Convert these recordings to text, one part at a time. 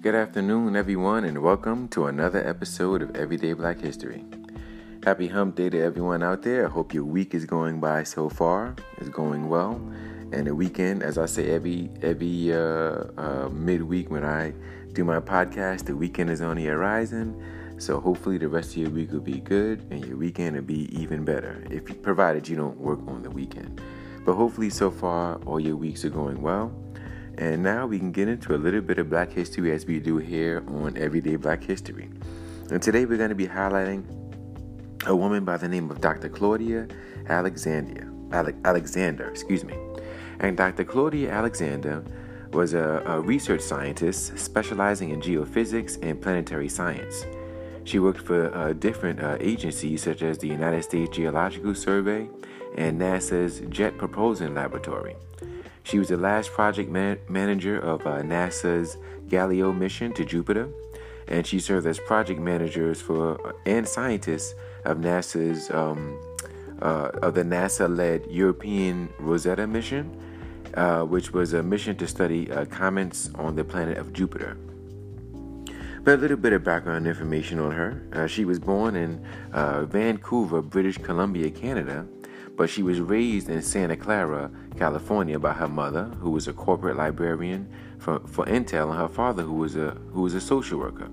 Good afternoon, everyone, and welcome to another episode of Everyday Black History. Happy Hump Day to everyone out there. I hope your week is going by so far. It's going well, and the weekend, as I say every every uh, uh, midweek when I do my podcast, the weekend is on the horizon. So hopefully the rest of your week will be good, and your weekend will be even better. If provided you don't work on the weekend, but hopefully so far all your weeks are going well. And now we can get into a little bit of Black history as we do here on Everyday Black History. And today we're going to be highlighting a woman by the name of Dr. Claudia Alexandria, Alexander, excuse me. And Dr. Claudia Alexander was a, a research scientist specializing in geophysics and planetary science. She worked for uh, different uh, agencies such as the United States Geological Survey and NASA's Jet Propulsion Laboratory. She was the last project man- manager of uh, NASA's Galileo mission to Jupiter, and she served as project managers for uh, and scientists of NASA's um, uh, of the NASA-led European Rosetta mission, uh, which was a mission to study uh, comets on the planet of Jupiter. But a little bit of background information on her. Uh, she was born in Vancouver, British Columbia, Canada but she was raised in Santa Clara, California by her mother, who was a corporate librarian for, for Intel, and her father, who was a who was a social worker.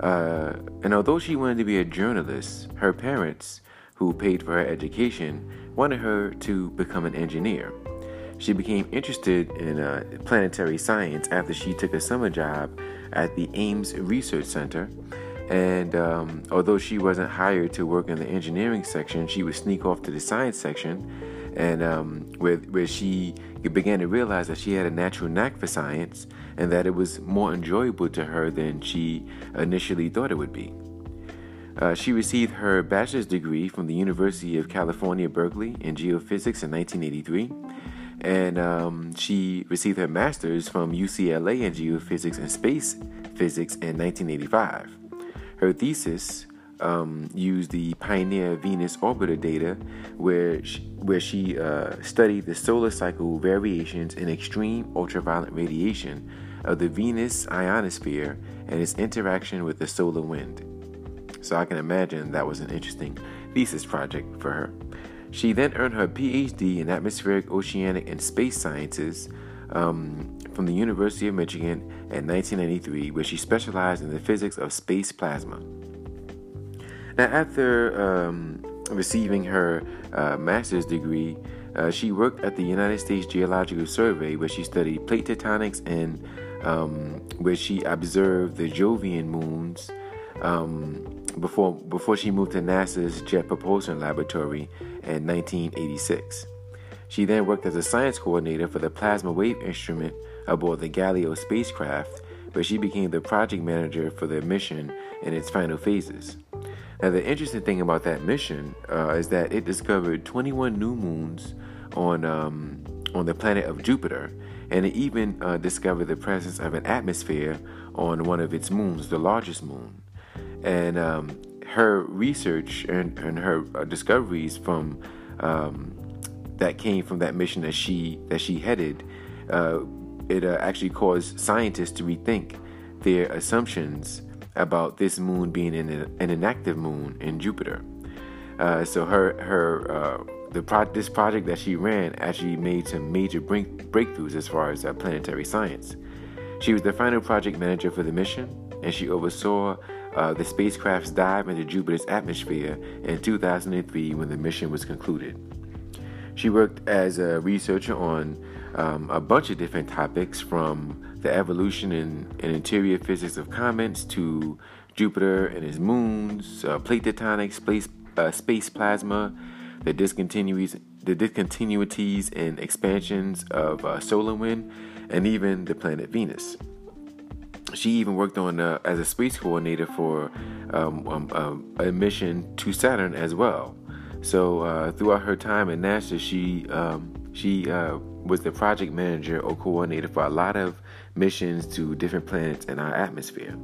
Uh, and although she wanted to be a journalist, her parents, who paid for her education, wanted her to become an engineer. She became interested in uh, planetary science after she took a summer job at the Ames Research Center and um, although she wasn't hired to work in the engineering section, she would sneak off to the science section, and um, where where she began to realize that she had a natural knack for science, and that it was more enjoyable to her than she initially thought it would be. Uh, she received her bachelor's degree from the University of California, Berkeley, in geophysics in 1983, and um, she received her master's from UCLA in geophysics and space physics in 1985. Her thesis um, used the Pioneer Venus orbiter data, where she, where she uh, studied the solar cycle variations in extreme ultraviolet radiation of the Venus ionosphere and its interaction with the solar wind. So I can imagine that was an interesting thesis project for her. She then earned her PhD in atmospheric, oceanic, and space sciences um, from the University of Michigan in 1993, where she specialized in the physics of space plasma. Now, after um, receiving her uh, master's degree, uh, she worked at the United States Geological Survey, where she studied plate tectonics and um, where she observed the Jovian moons um, before before she moved to NASA's Jet Propulsion Laboratory in 1986. She then worked as a science coordinator for the plasma wave instrument aboard the Galileo spacecraft, where she became the project manager for the mission in its final phases. Now, the interesting thing about that mission uh, is that it discovered 21 new moons on um, on the planet of Jupiter, and it even uh, discovered the presence of an atmosphere on one of its moons, the largest moon. And um, her research and, and her uh, discoveries from um, that came from that mission that she that she headed, uh, it uh, actually caused scientists to rethink their assumptions about this moon being an, an inactive moon in Jupiter. Uh, so her her uh, the pro- this project that she ran actually made some major break- breakthroughs as far as uh, planetary science. She was the final project manager for the mission, and she oversaw uh, the spacecraft's dive into Jupiter's atmosphere in 2003 when the mission was concluded. She worked as a researcher on um, a bunch of different topics from the evolution and, interior physics of comets to Jupiter and his moons, uh, plate tectonics, space, uh, space plasma, the discontinuities, the discontinuities and expansions of uh, solar wind, and even the planet Venus. She even worked on uh, as a space coordinator for um, um, um a mission to Saturn as well. So uh, throughout her time at NASA, she um, she uh, was the project manager or coordinator for a lot of missions to different planets in our atmosphere.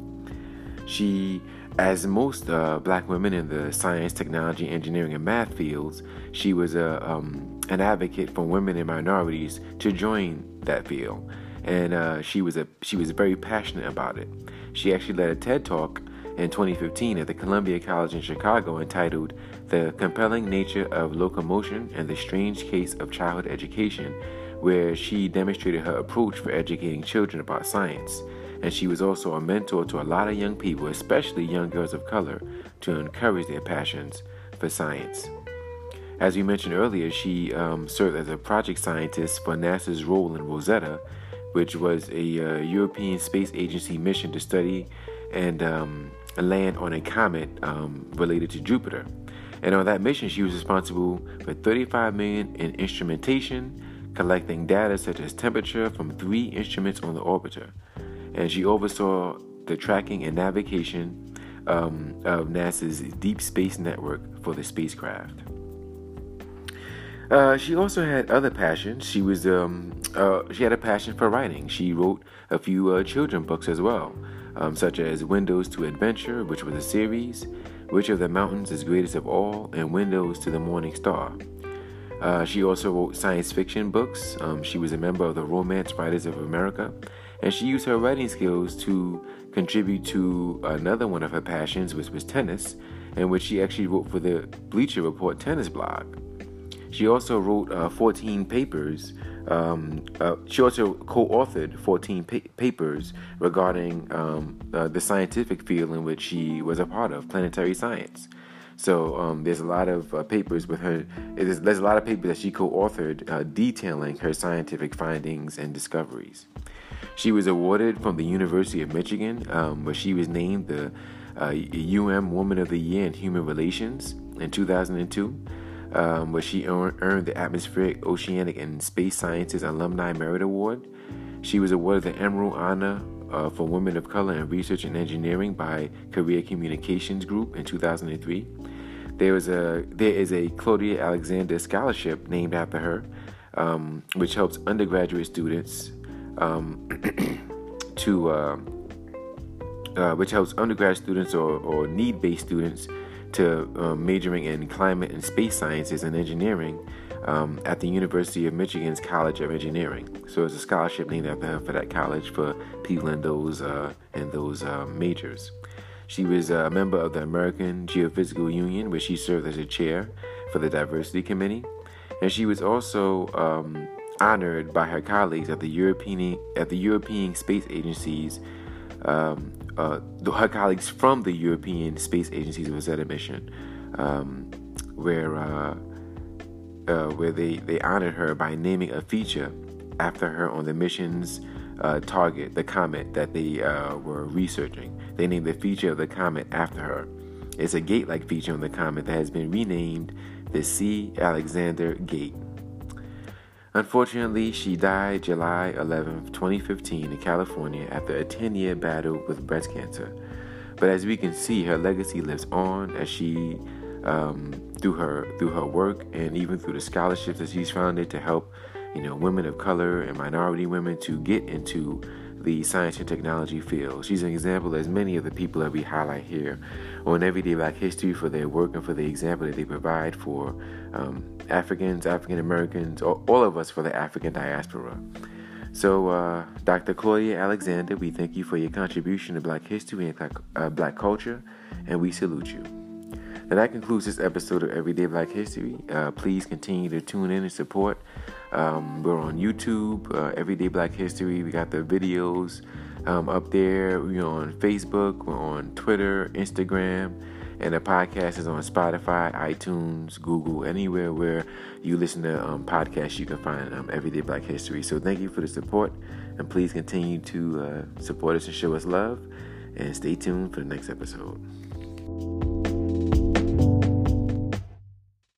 She, as most uh, black women in the science, technology, engineering, and math fields, she was a um, an advocate for women and minorities to join that field. and uh, she was a she was very passionate about it. She actually led a TED talk in 2015 at the Columbia College in Chicago entitled "The Compelling Nature of Locomotion and the Strange Case of Childhood Education," where she demonstrated her approach for educating children about science. And she was also a mentor to a lot of young people, especially young girls of color, to encourage their passions for science. As we mentioned earlier, she um, served as a project scientist for NASA's role in Rosetta, which was a uh, European Space Agency mission to study and um, land on a comet um, related to Jupiter. And on that mission, she was responsible for 35 million in instrumentation, collecting data such as temperature from three instruments on the orbiter. And she oversaw the tracking and navigation um, of NASA's Deep Space Network for the spacecraft. Uh, she also had other passions. She was um, uh, she had a passion for writing. She wrote a few uh, children books as well, um, such as Windows to Adventure, which was a series, Which of the Mountains is Greatest of All, and Windows to the Morning Star. Uh, she also wrote science fiction books. Um, she was a member of the Romance Writers of America, and she used her writing skills to contribute to another one of her passions, which was tennis, in which she actually wrote for the Bleacher Report tennis blog. She also wrote uh, 14 papers. Um, uh, she also co authored 14 pa- papers regarding um, uh, the scientific field in which she was a part of, planetary science. So um, there's a lot of uh, papers with her. There's, a lot of papers that she co-authored uh, detailing her scientific findings and discoveries. She was awarded from the University of Michigan, um, where she was named the UM Woman of the Year in Human Relations in 2002 um, where she earned the Atmospheric, Oceanic, and Space Sciences Alumni Merit Award. She was awarded the Emerald Honor uh, for Women of Color in Research and Engineering by Career Communications Group in 2003. There was a there is a Claudia Alexander Scholarship named after her, um, which helps undergraduate students um, to uh, uh, which helps undergrad students or, or need-based students to um, majoring in climate and space sciences and engineering um, at the University of Michigan's College of Engineering. So it's a scholarship named after her for that college for people in those uh, in those uh, majors. She was a member of the American Geophysical Union, where she served as a chair for the Diversity Committee, and she was also um, honored by her colleagues at the European at the European Space Agency's um, uh, her colleagues from the European Space Agency's Rosetta mission, um, where uh, uh, where they, they honored her by naming a feature after her on the mission's uh, target, the comet that they uh, were researching. They named the feature of the comet after her. It's a gate-like feature on the comet that has been renamed the C. Alexander Gate. Unfortunately, she died July 11, 2015, in California after a 10 year battle with breast cancer. But as we can see, her legacy lives on as she, um, through her through her work and even through the scholarships that she's founded to help, you know, women of color and minority women to get into the science and technology field. She's an example, as many of the people that we highlight here on Everyday Black History, for their work and for the example that they provide for um, Africans, African Americans, or all of us for the African diaspora. So, uh, Dr. Claudia Alexander, we thank you for your contribution to Black history and black, uh, black culture, and we salute you. Now, that concludes this episode of Everyday Black History. Uh, please continue to tune in and support. Um, we're on YouTube, uh, Everyday Black History. We got the videos um, up there. We're on Facebook, we're on Twitter, Instagram. And the podcast is on Spotify, iTunes, Google, anywhere where you listen to um, podcasts, you can find um, Everyday Black History. So thank you for the support, and please continue to uh, support us and show us love. And stay tuned for the next episode.